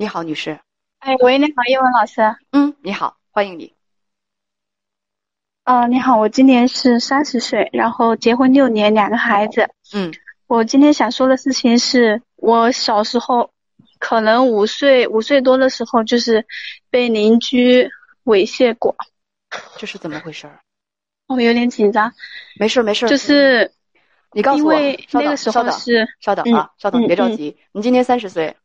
你好，女士。哎，喂，你好，叶文老师。嗯，你好，欢迎你。哦，你好，我今年是三十岁，然后结婚六年，两个孩子。嗯，我今天想说的事情是我小时候，可能五岁五岁多的时候，就是被邻居猥亵过。这是怎么回事？我有点紧张。没事没事。就是你告诉我，因为那个时候是稍等啊，稍等，别着急。你今年三十岁。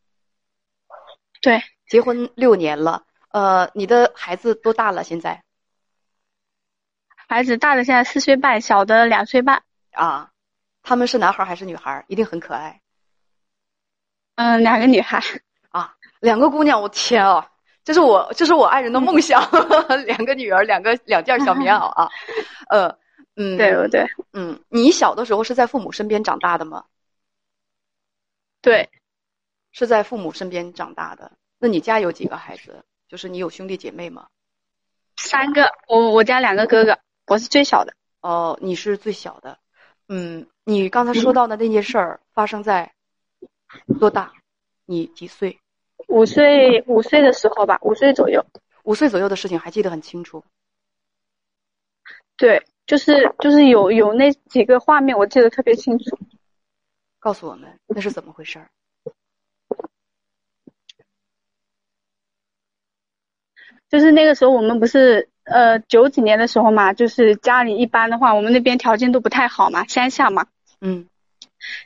对。结婚六年了，呃，你的孩子多大了？现在？孩子大的现在四岁半，小的两岁半。啊，他们是男孩还是女孩？一定很可爱。嗯，两个女孩。啊，两个姑娘，我天啊！这是我，这是我爱人的梦想，两个女儿，两个两件小棉袄啊。呃，嗯，对不对？嗯，你小的时候是在父母身边长大的吗？对，是在父母身边长大的。那你家有几个孩子？就是你有兄弟姐妹吗？三个，我我家两个哥哥，我是最小的。哦，你是最小的。嗯，你刚才说到的那件事儿发生在多大？你几岁？五岁，五岁的时候吧，五岁左右。五岁左右的事情还记得很清楚。对，就是就是有有那几个画面，我记得特别清楚。告诉我们那是怎么回事儿？就是那个时候，我们不是呃九几年的时候嘛，就是家里一般的话，我们那边条件都不太好嘛，乡下嘛。嗯。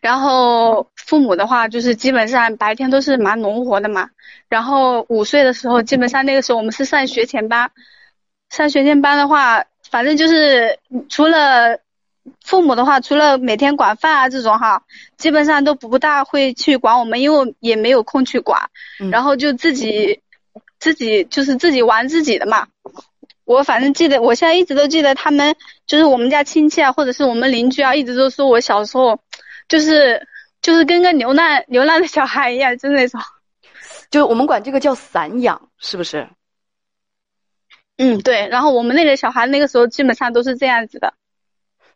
然后父母的话，就是基本上白天都是忙农活的嘛。然后五岁的时候，基本上那个时候我们是上学前班，上学前班的话，反正就是除了父母的话，除了每天管饭啊这种哈，基本上都不大会去管我们，因为也没有空去管。然后就自己。自己就是自己玩自己的嘛，我反正记得，我现在一直都记得他们，就是我们家亲戚啊，或者是我们邻居啊，一直都说我小时候，就是就是跟个流浪流浪的小孩一样，就那种，就我们管这个叫散养，是不是？嗯，对。然后我们那个小孩那个时候基本上都是这样子的，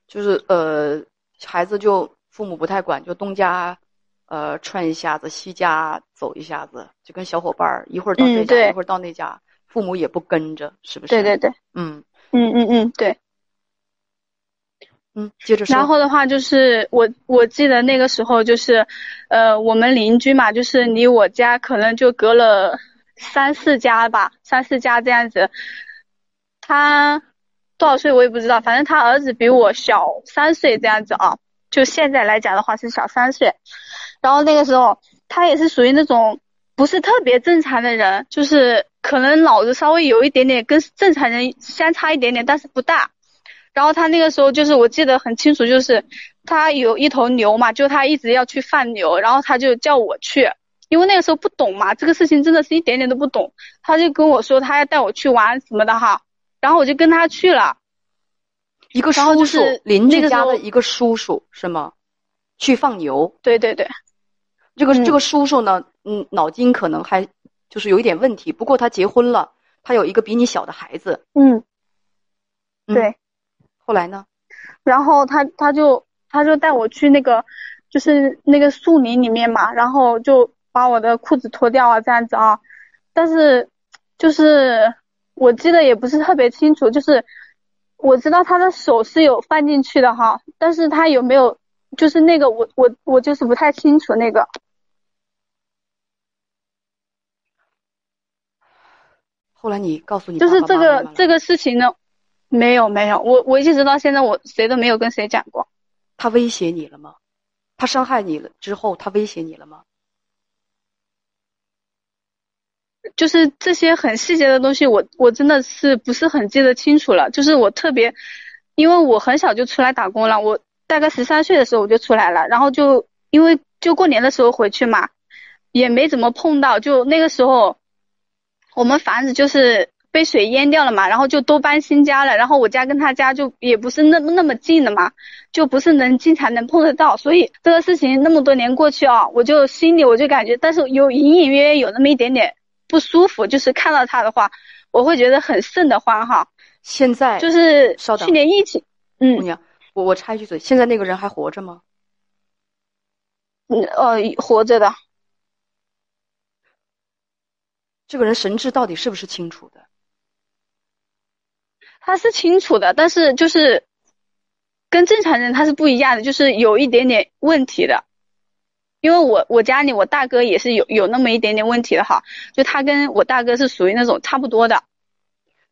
就是呃，孩子就父母不太管，就东家。呃，串一下子，西家走一下子，就跟小伙伴儿一会儿到这家，一会儿到那家，父母也不跟着，是不是？对对对，嗯嗯嗯嗯，对，嗯，接着说。然后的话就是我我记得那个时候就是，呃，我们邻居嘛，就是离我家可能就隔了三四家吧，三四家这样子。他多少岁我也不知道，反正他儿子比我小三岁这样子啊，就现在来讲的话是小三岁。然后那个时候，他也是属于那种不是特别正常的人，就是可能脑子稍微有一点点跟正常人相差一点点，但是不大。然后他那个时候就是我记得很清楚，就是他有一头牛嘛，就他一直要去放牛，然后他就叫我去，因为那个时候不懂嘛，这个事情真的是一点点都不懂。他就跟我说他要带我去玩什么的哈，然后我就跟他去了。一个叔叔，邻居家的一个叔叔是吗？去放牛。对对对。这个这个叔叔呢，嗯，脑筋可能还就是有一点问题。不过他结婚了，他有一个比你小的孩子。嗯，对。后来呢？然后他他就他就带我去那个就是那个树林里面嘛，然后就把我的裤子脱掉啊，这样子啊。但是就是我记得也不是特别清楚，就是我知道他的手是有放进去的哈，但是他有没有？就是那个，我我我就是不太清楚那个。后来你告诉你就是这个这个事情呢，没有没有，我我一直到现在我谁都没有跟谁讲过。他威胁你了吗？他伤害你了之后，他威胁你了吗？就是这些很细节的东西，我我真的是不是很记得清楚了。就是我特别，因为我很小就出来打工了，我。大概十三岁的时候我就出来了，然后就因为就过年的时候回去嘛，也没怎么碰到。就那个时候，我们房子就是被水淹掉了嘛，然后就都搬新家了。然后我家跟他家就也不是那么那么近的嘛，就不是能经常能碰得到。所以这个事情那么多年过去啊，我就心里我就感觉，但是有隐隐约约有那么一点点不舒服，就是看到他的话，我会觉得很瘆得慌哈。现在就是去年疫情，嗯。我我插一句嘴，现在那个人还活着吗？嗯呃，活着的。这个人神志到底是不是清楚的？他是清楚的，但是就是跟正常人他是不一样的，就是有一点点问题的。因为我我家里我大哥也是有有那么一点点问题的哈，就他跟我大哥是属于那种差不多的。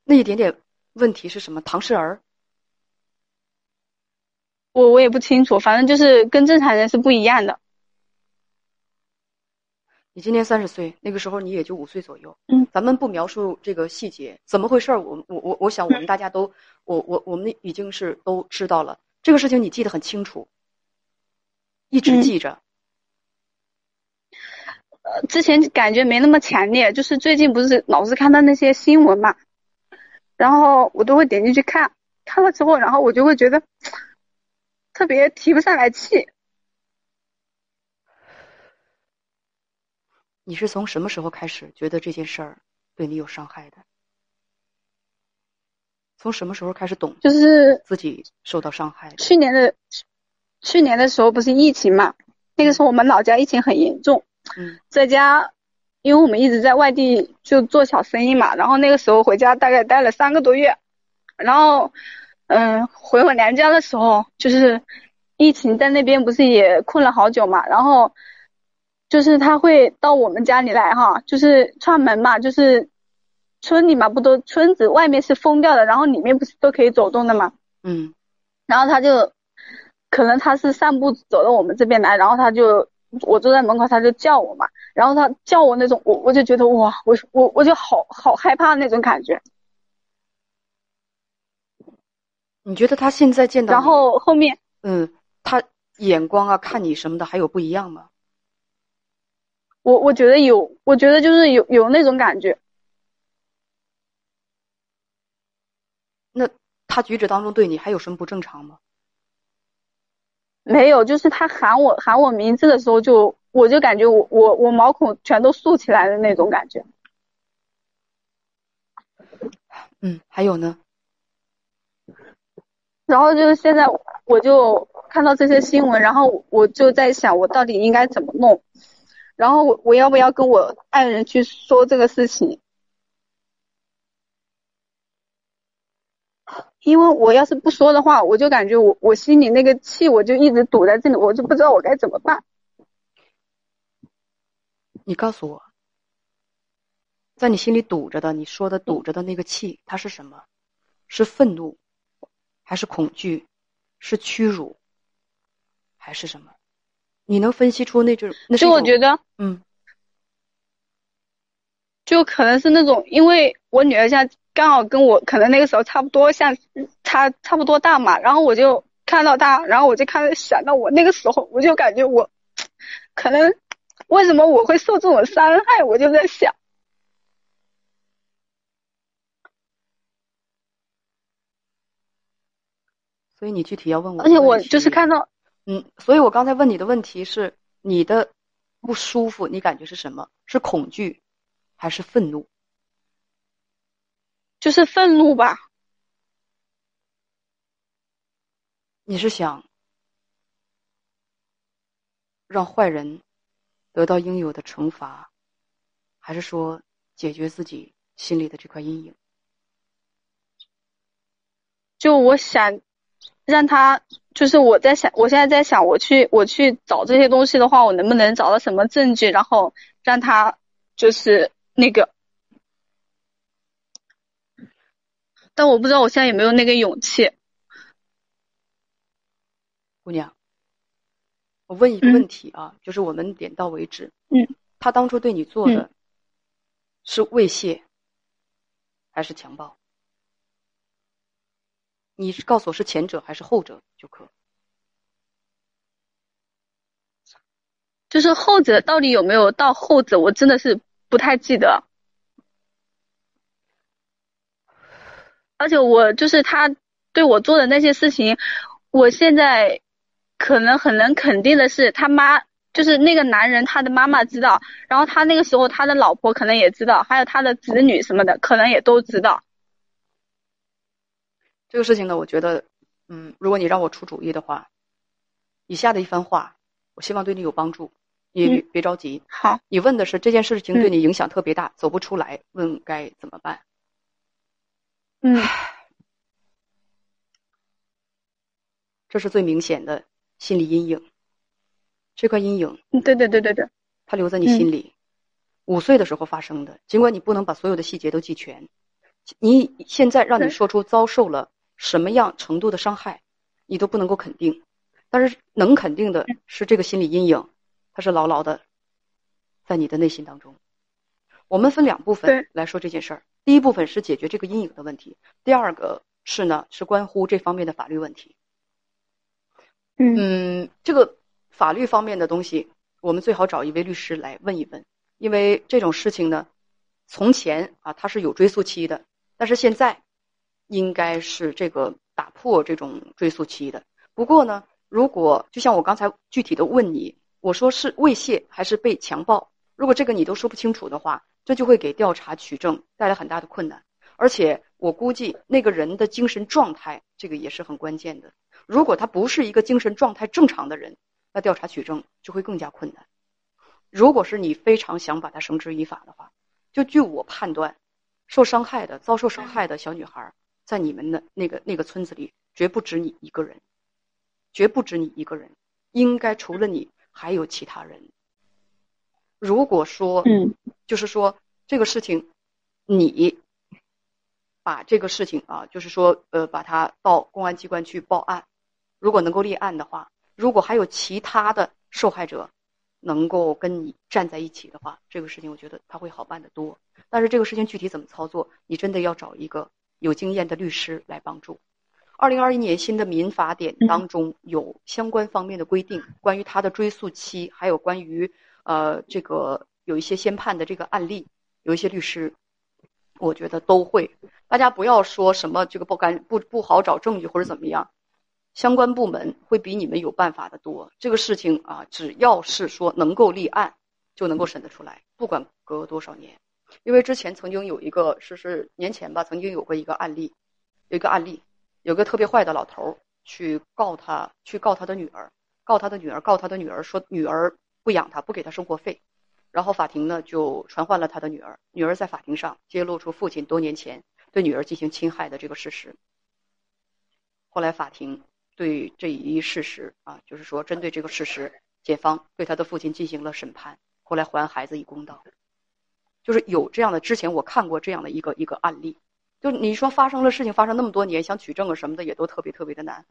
那一点点问题是什么？唐氏儿？我我也不清楚，反正就是跟正常人是不一样的。你今年三十岁，那个时候你也就五岁左右。嗯，咱们不描述这个细节，怎么回事？我我我我想我们大家都，我我我们已经是都知道了这个事情，你记得很清楚，一直记着。呃，之前感觉没那么强烈，就是最近不是老是看到那些新闻嘛，然后我都会点进去看，看了之后，然后我就会觉得特别提不上来气。你是从什么时候开始觉得这件事儿对你有伤害的？从什么时候开始懂？就是自己受到伤害。去年的去年的时候不是疫情嘛，那个时候我们老家疫情很严重。嗯，在家，因为我们一直在外地就做小生意嘛，然后那个时候回家大概待了三个多月，然后，嗯，回我娘家的时候，就是疫情在那边不是也困了好久嘛，然后，就是他会到我们家里来哈，就是串门嘛，就是村里嘛不都村子外面是封掉的，然后里面不是都可以走动的嘛，嗯，然后他就，可能他是散步走到我们这边来，然后他就。我坐在门口，他就叫我嘛，然后他叫我那种，我我就觉得哇，我我我就好好害怕那种感觉。你觉得他现在见到？然后后面，嗯，他眼光啊，看你什么的，还有不一样吗？我我觉得有，我觉得就是有有那种感觉。那他举止当中对你还有什么不正常吗？没有，就是他喊我喊我名字的时候，就我就感觉我我我毛孔全都竖起来的那种感觉。嗯，还有呢。然后就是现在，我就看到这些新闻，然后我就在想，我到底应该怎么弄？然后我我要不要跟我爱人去说这个事情？因为我要是不说的话，我就感觉我我心里那个气，我就一直堵在这里，我就不知道我该怎么办。你告诉我，在你心里堵着的，你说的堵着的那个气，它是什么？是愤怒，还是恐惧？是屈辱，还是什么？你能分析出那种？那就我觉得，嗯，就可能是那种，因为我女儿现在。刚好跟我可能那个时候差不多，像差差不多大嘛，然后我就看到她，然后我就开始想到我那个时候，我就感觉我可能为什么我会受这种伤害，我就在想。所以你具体要问我，而且我就是看到，嗯，所以我刚才问你的问题是你的不舒服，你感觉是什么？是恐惧还是愤怒？就是愤怒吧？你是想让坏人得到应有的惩罚，还是说解决自己心里的这块阴影？就我想让他，就是我在想，我现在在想，我去我去找这些东西的话，我能不能找到什么证据，然后让他就是那个。但我不知道我现在有没有那个勇气，姑娘。我问一个问题啊，就是我们点到为止。嗯。他当初对你做的，是猥亵，还是强暴？你是告诉我是前者还是后者就可。就是后者到底有没有到后者，我真的是不太记得。而且我就是他对我做的那些事情，我现在可能很能肯定的是，他妈就是那个男人，他的妈妈知道，然后他那个时候他的老婆可能也知道，还有他的子女什么的，可能也都知道。这个事情呢，我觉得，嗯，如果你让我出主意的话，以下的一番话，我希望对你有帮助。你别别着急。好，你问的是这件事情对你影响特别大，走不出来，问该怎么办？嗯，这是最明显的心理阴影。这块阴影，对对对对对，它留在你心里。五岁的时候发生的，尽管你不能把所有的细节都记全，你现在让你说出遭受了什么样程度的伤害，你都不能够肯定。但是能肯定的是，这个心理阴影，它是牢牢的在你的内心当中。我们分两部分来说这件事儿。第一部分是解决这个阴影的问题，第二个是呢是关乎这方面的法律问题。嗯，这个法律方面的东西，我们最好找一位律师来问一问，因为这种事情呢，从前啊它是有追溯期的，但是现在应该是这个打破这种追溯期的。不过呢，如果就像我刚才具体的问你，我说是猥亵还是被强暴，如果这个你都说不清楚的话。这就会给调查取证带来很大的困难，而且我估计那个人的精神状态，这个也是很关键的。如果他不是一个精神状态正常的人，那调查取证就会更加困难。如果是你非常想把他绳之以法的话，就据我判断，受伤害的、遭受伤害的小女孩，在你们的那个那个村子里，绝不止你一个人，绝不止你一个人，应该除了你还有其他人。如果说，嗯，就是说这个事情，你把这个事情啊，就是说，呃，把它到公安机关去报案，如果能够立案的话，如果还有其他的受害者能够跟你站在一起的话，这个事情我觉得他会好办得多。但是这个事情具体怎么操作，你真的要找一个有经验的律师来帮助。二零二一年新的民法典当中有相关方面的规定，关于他的追诉期，还有关于。呃，这个有一些先判的这个案例，有一些律师，我觉得都会。大家不要说什么这个不敢不不好找证据或者怎么样，相关部门会比你们有办法的多。这个事情啊，只要是说能够立案，就能够审得出来，不管隔多少年。因为之前曾经有一个是是年前吧，曾经有过一个案例，有一个案例，有个特别坏的老头去告他，去告他的女儿，告他的女儿，告他的女儿说女儿。不养他，不给他生活费，然后法庭呢就传唤了他的女儿。女儿在法庭上揭露出父亲多年前对女儿进行侵害的这个事实。后来法庭对这一事实啊，就是说针对这个事实，检方对他的父亲进行了审判，后来还孩子以公道。就是有这样的，之前我看过这样的一个一个案例。就你说发生了事情，发生那么多年，想取证啊什么的，也都特别特别的难。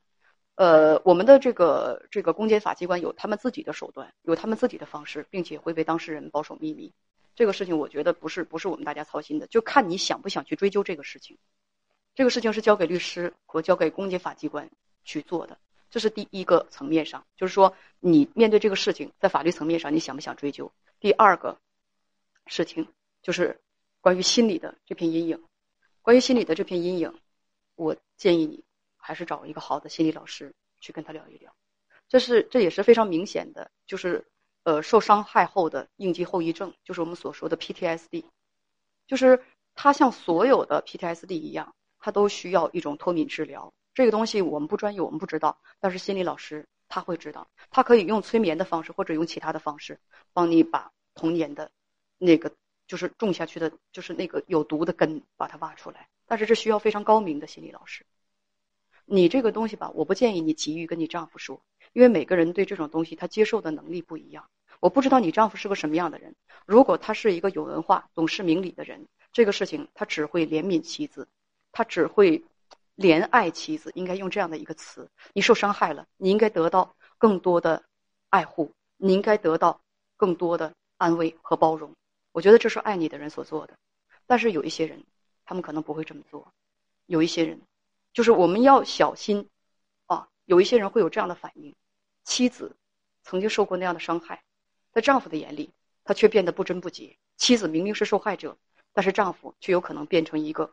呃，我们的这个这个公检法机关有他们自己的手段，有他们自己的方式，并且会为当事人保守秘密。这个事情我觉得不是不是我们大家操心的，就看你想不想去追究这个事情。这个事情是交给律师和交给公检法机关去做的，这是第一个层面上，就是说你面对这个事情，在法律层面上你想不想追究？第二个事情就是关于心理的这片阴影，关于心理的这片阴影，我建议你。还是找一个好的心理老师去跟他聊一聊，这是这也是非常明显的，就是呃受伤害后的应激后遗症，就是我们所说的 PTSD，就是它像所有的 PTSD 一样，它都需要一种脱敏治疗。这个东西我们不专业，我们不知道，但是心理老师他会知道，他可以用催眠的方式或者用其他的方式，帮你把童年的那个就是种下去的，就是那个有毒的根把它挖出来。但是这需要非常高明的心理老师。你这个东西吧，我不建议你急于跟你丈夫说，因为每个人对这种东西他接受的能力不一样。我不知道你丈夫是个什么样的人，如果他是一个有文化、懂事明理的人，这个事情他只会怜悯妻子，他只会怜爱妻子，应该用这样的一个词。你受伤害了，你应该得到更多的爱护，你应该得到更多的安慰和包容。我觉得这是爱你的人所做的。但是有一些人，他们可能不会这么做，有一些人。就是我们要小心，啊，有一些人会有这样的反应：妻子曾经受过那样的伤害，在丈夫的眼里，她却变得不贞不洁。妻子明明是受害者，但是丈夫却有可能变成一个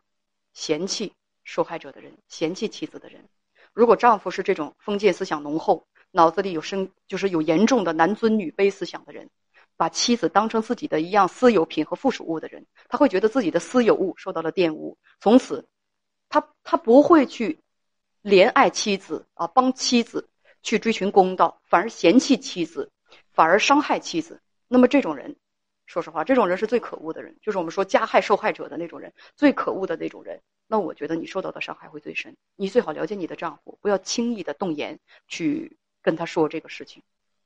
嫌弃受害者的人，嫌弃妻子的人。如果丈夫是这种封建思想浓厚、脑子里有深就是有严重的男尊女卑思想的人，把妻子当成自己的一样私有品和附属物的人，他会觉得自己的私有物受到了玷污，从此。他他不会去怜爱妻子啊，帮妻子去追寻公道，反而嫌弃妻子，反而伤害妻子，那么这种人，说实话，这种人是最可恶的人，就是我们说加害受害者的那种人，最可恶的那种人。那我觉得你受到的伤害会最深。你最好了解你的丈夫，不要轻易的动言去跟他说这个事情，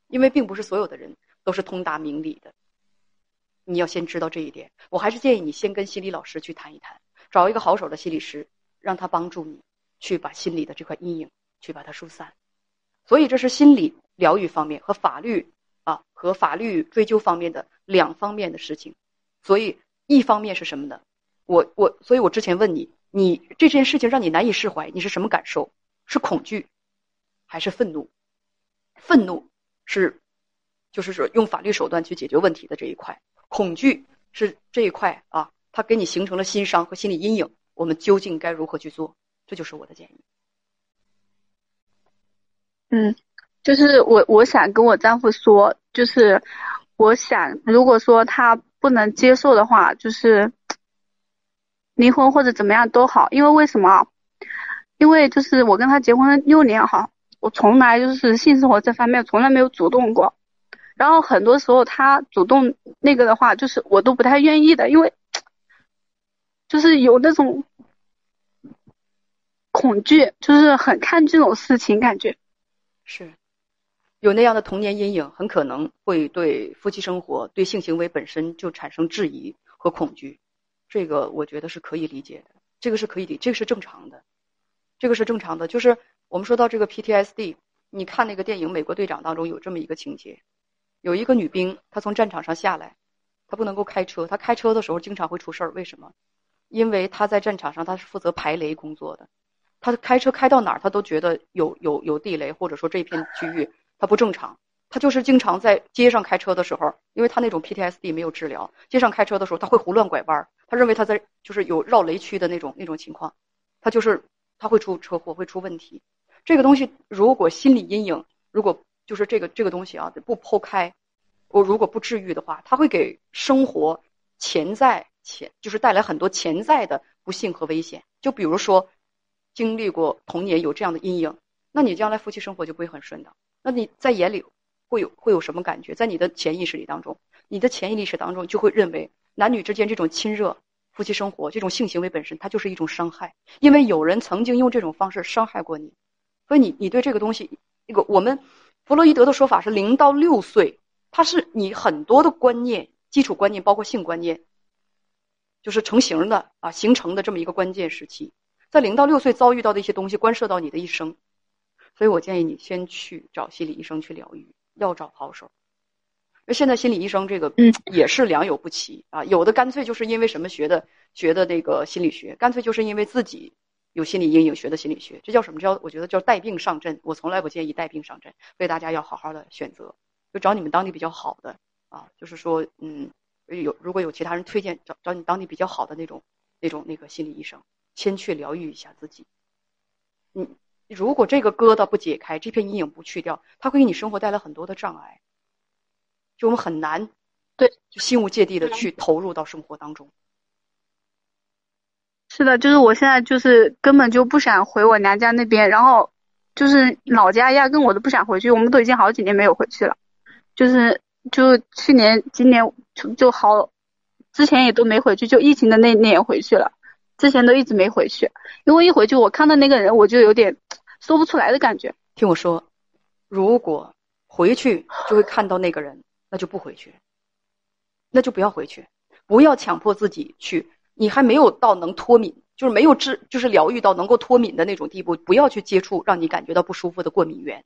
因为并不是所有的人都是通达明理的。你要先知道这一点。我还是建议你先跟心理老师去谈一谈，找一个好手的心理师，让他帮助你去把心里的这块阴影去把它疏散。所以这是心理疗愈方面和法律啊和法律追究方面的两方面的事情。所以一方面是什么呢？我我所以，我之前问你，你这件事情让你难以释怀，你是什么感受？是恐惧，还是愤怒？愤怒是就是说用法律手段去解决问题的这一块，恐惧是这一块啊，它给你形成了心伤和心理阴影。我们究竟该如何去做？这就是我的建议。嗯，就是我我想跟我丈夫说，就是我想，如果说他不能接受的话，就是离婚或者怎么样都好。因为为什么？因为就是我跟他结婚六年哈，我从来就是性生活这方面从来没有主动过。然后很多时候他主动那个的话，就是我都不太愿意的，因为就是有那种恐惧，就是很看这种事情感觉。是，有那样的童年阴影，很可能会对夫妻生活、对性行为本身就产生质疑和恐惧。这个我觉得是可以理解的，这个是可以理，这个是正常的，这个是正常的。就是我们说到这个 PTSD，你看那个电影《美国队长》当中有这么一个情节，有一个女兵，她从战场上下来，她不能够开车，她开车的时候经常会出事儿。为什么？因为她在战场上，她是负责排雷工作的。她开车开到哪儿，她都觉得有有有地雷，或者说这片区域她不正常。她就是经常在街上开车的时候，因为她那种 PTSD 没有治疗，街上开车的时候她会胡乱拐弯。儿，她认为她在就是有绕雷区的那种那种情况，她就是她会出车祸，会出问题。这个东西如果心理阴影，如果就是这个这个东西啊不剖开，我如果不治愈的话，它会给生活潜在潜就是带来很多潜在的不幸和危险。就比如说。经历过童年有这样的阴影，那你将来夫妻生活就不会很顺当。那你在眼里会有会有什么感觉？在你的潜意识里当中，你的潜意识当中就会认为男女之间这种亲热、夫妻生活这种性行为本身它就是一种伤害，因为有人曾经用这种方式伤害过你，所以你你对这个东西，那个我们弗洛伊德的说法是零到六岁，它是你很多的观念、基础观念，包括性观念，就是成型的啊形成的这么一个关键时期。在零到六岁遭遇到的一些东西，关涉到你的一生，所以我建议你先去找心理医生去疗愈，要找好手。那现在心理医生这个，嗯，也是良莠不齐啊。有的干脆就是因为什么学的学的那个心理学，干脆就是因为自己有心理阴影学的心理学，这叫什么叫？我觉得叫带病上阵。我从来不建议带病上阵，所以大家要好好的选择，就找你们当地比较好的啊，就是说，嗯，有如果有其他人推荐，找找你当地比较好的那种那种那个心理医生。先去疗愈一下自己。你如果这个疙瘩不解开，这片阴影不去掉，它会给你生活带来很多的障碍。就我们很难，对，就心无芥蒂的去投入到生活当中。是的，就是我现在就是根本就不想回我娘家那边，然后就是老家压根我都不想回去。我们都已经好几年没有回去了，就是就去年、今年就就好，之前也都没回去，就疫情的那年回去了。之前都一直没回去，因为一回去我看到那个人，我就有点说不出来的感觉。听我说，如果回去就会看到那个人，那就不回去，那就不要回去，不要强迫自己去。你还没有到能脱敏，就是没有治，就是疗愈到能够脱敏的那种地步，不要去接触让你感觉到不舒服的过敏源，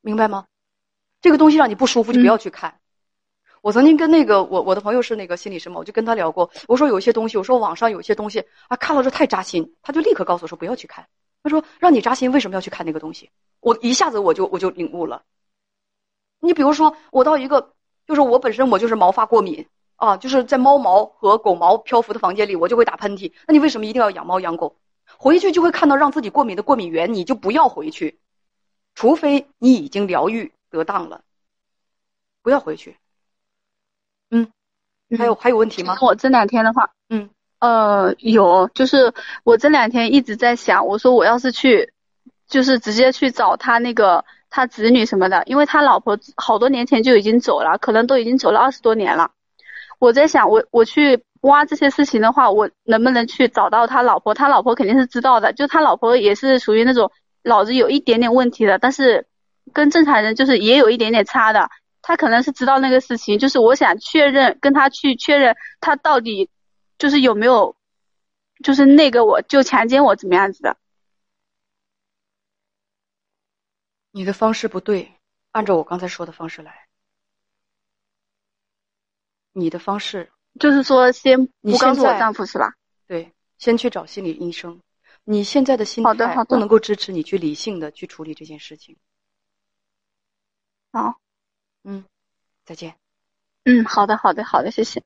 明白吗？这个东西让你不舒服，就不要去看。我曾经跟那个我我的朋友是那个心理师嘛，我就跟他聊过。我说有一些东西，我说网上有一些东西啊，看了这太扎心，他就立刻告诉我说不要去看。他说让你扎心，为什么要去看那个东西？我一下子我就我就领悟了。你比如说，我到一个就是我本身我就是毛发过敏啊，就是在猫毛和狗毛漂浮的房间里，我就会打喷嚏。那你为什么一定要养猫养狗？回去就会看到让自己过敏的过敏源，你就不要回去，除非你已经疗愈得当了，不要回去。嗯，还有还有问题吗？我这两天的话，嗯，呃，有，就是我这两天一直在想，我说我要是去，就是直接去找他那个他子女什么的，因为他老婆好多年前就已经走了，可能都已经走了二十多年了。我在想，我我去挖这些事情的话，我能不能去找到他老婆？他老婆肯定是知道的，就他老婆也是属于那种脑子有一点点问题的，但是跟正常人就是也有一点点差的。他可能是知道那个事情，就是我想确认跟他去确认他到底就是有没有就是那个我就强奸我怎么样子的。你的方式不对，按照我刚才说的方式来。你的方式就是说，先不告诉我丈夫是吧？对，先去找心理医生。你现在的心态不能够支持你去理性的去处理这件事情。好，嗯，再见。嗯，好的，好的，好的，谢谢。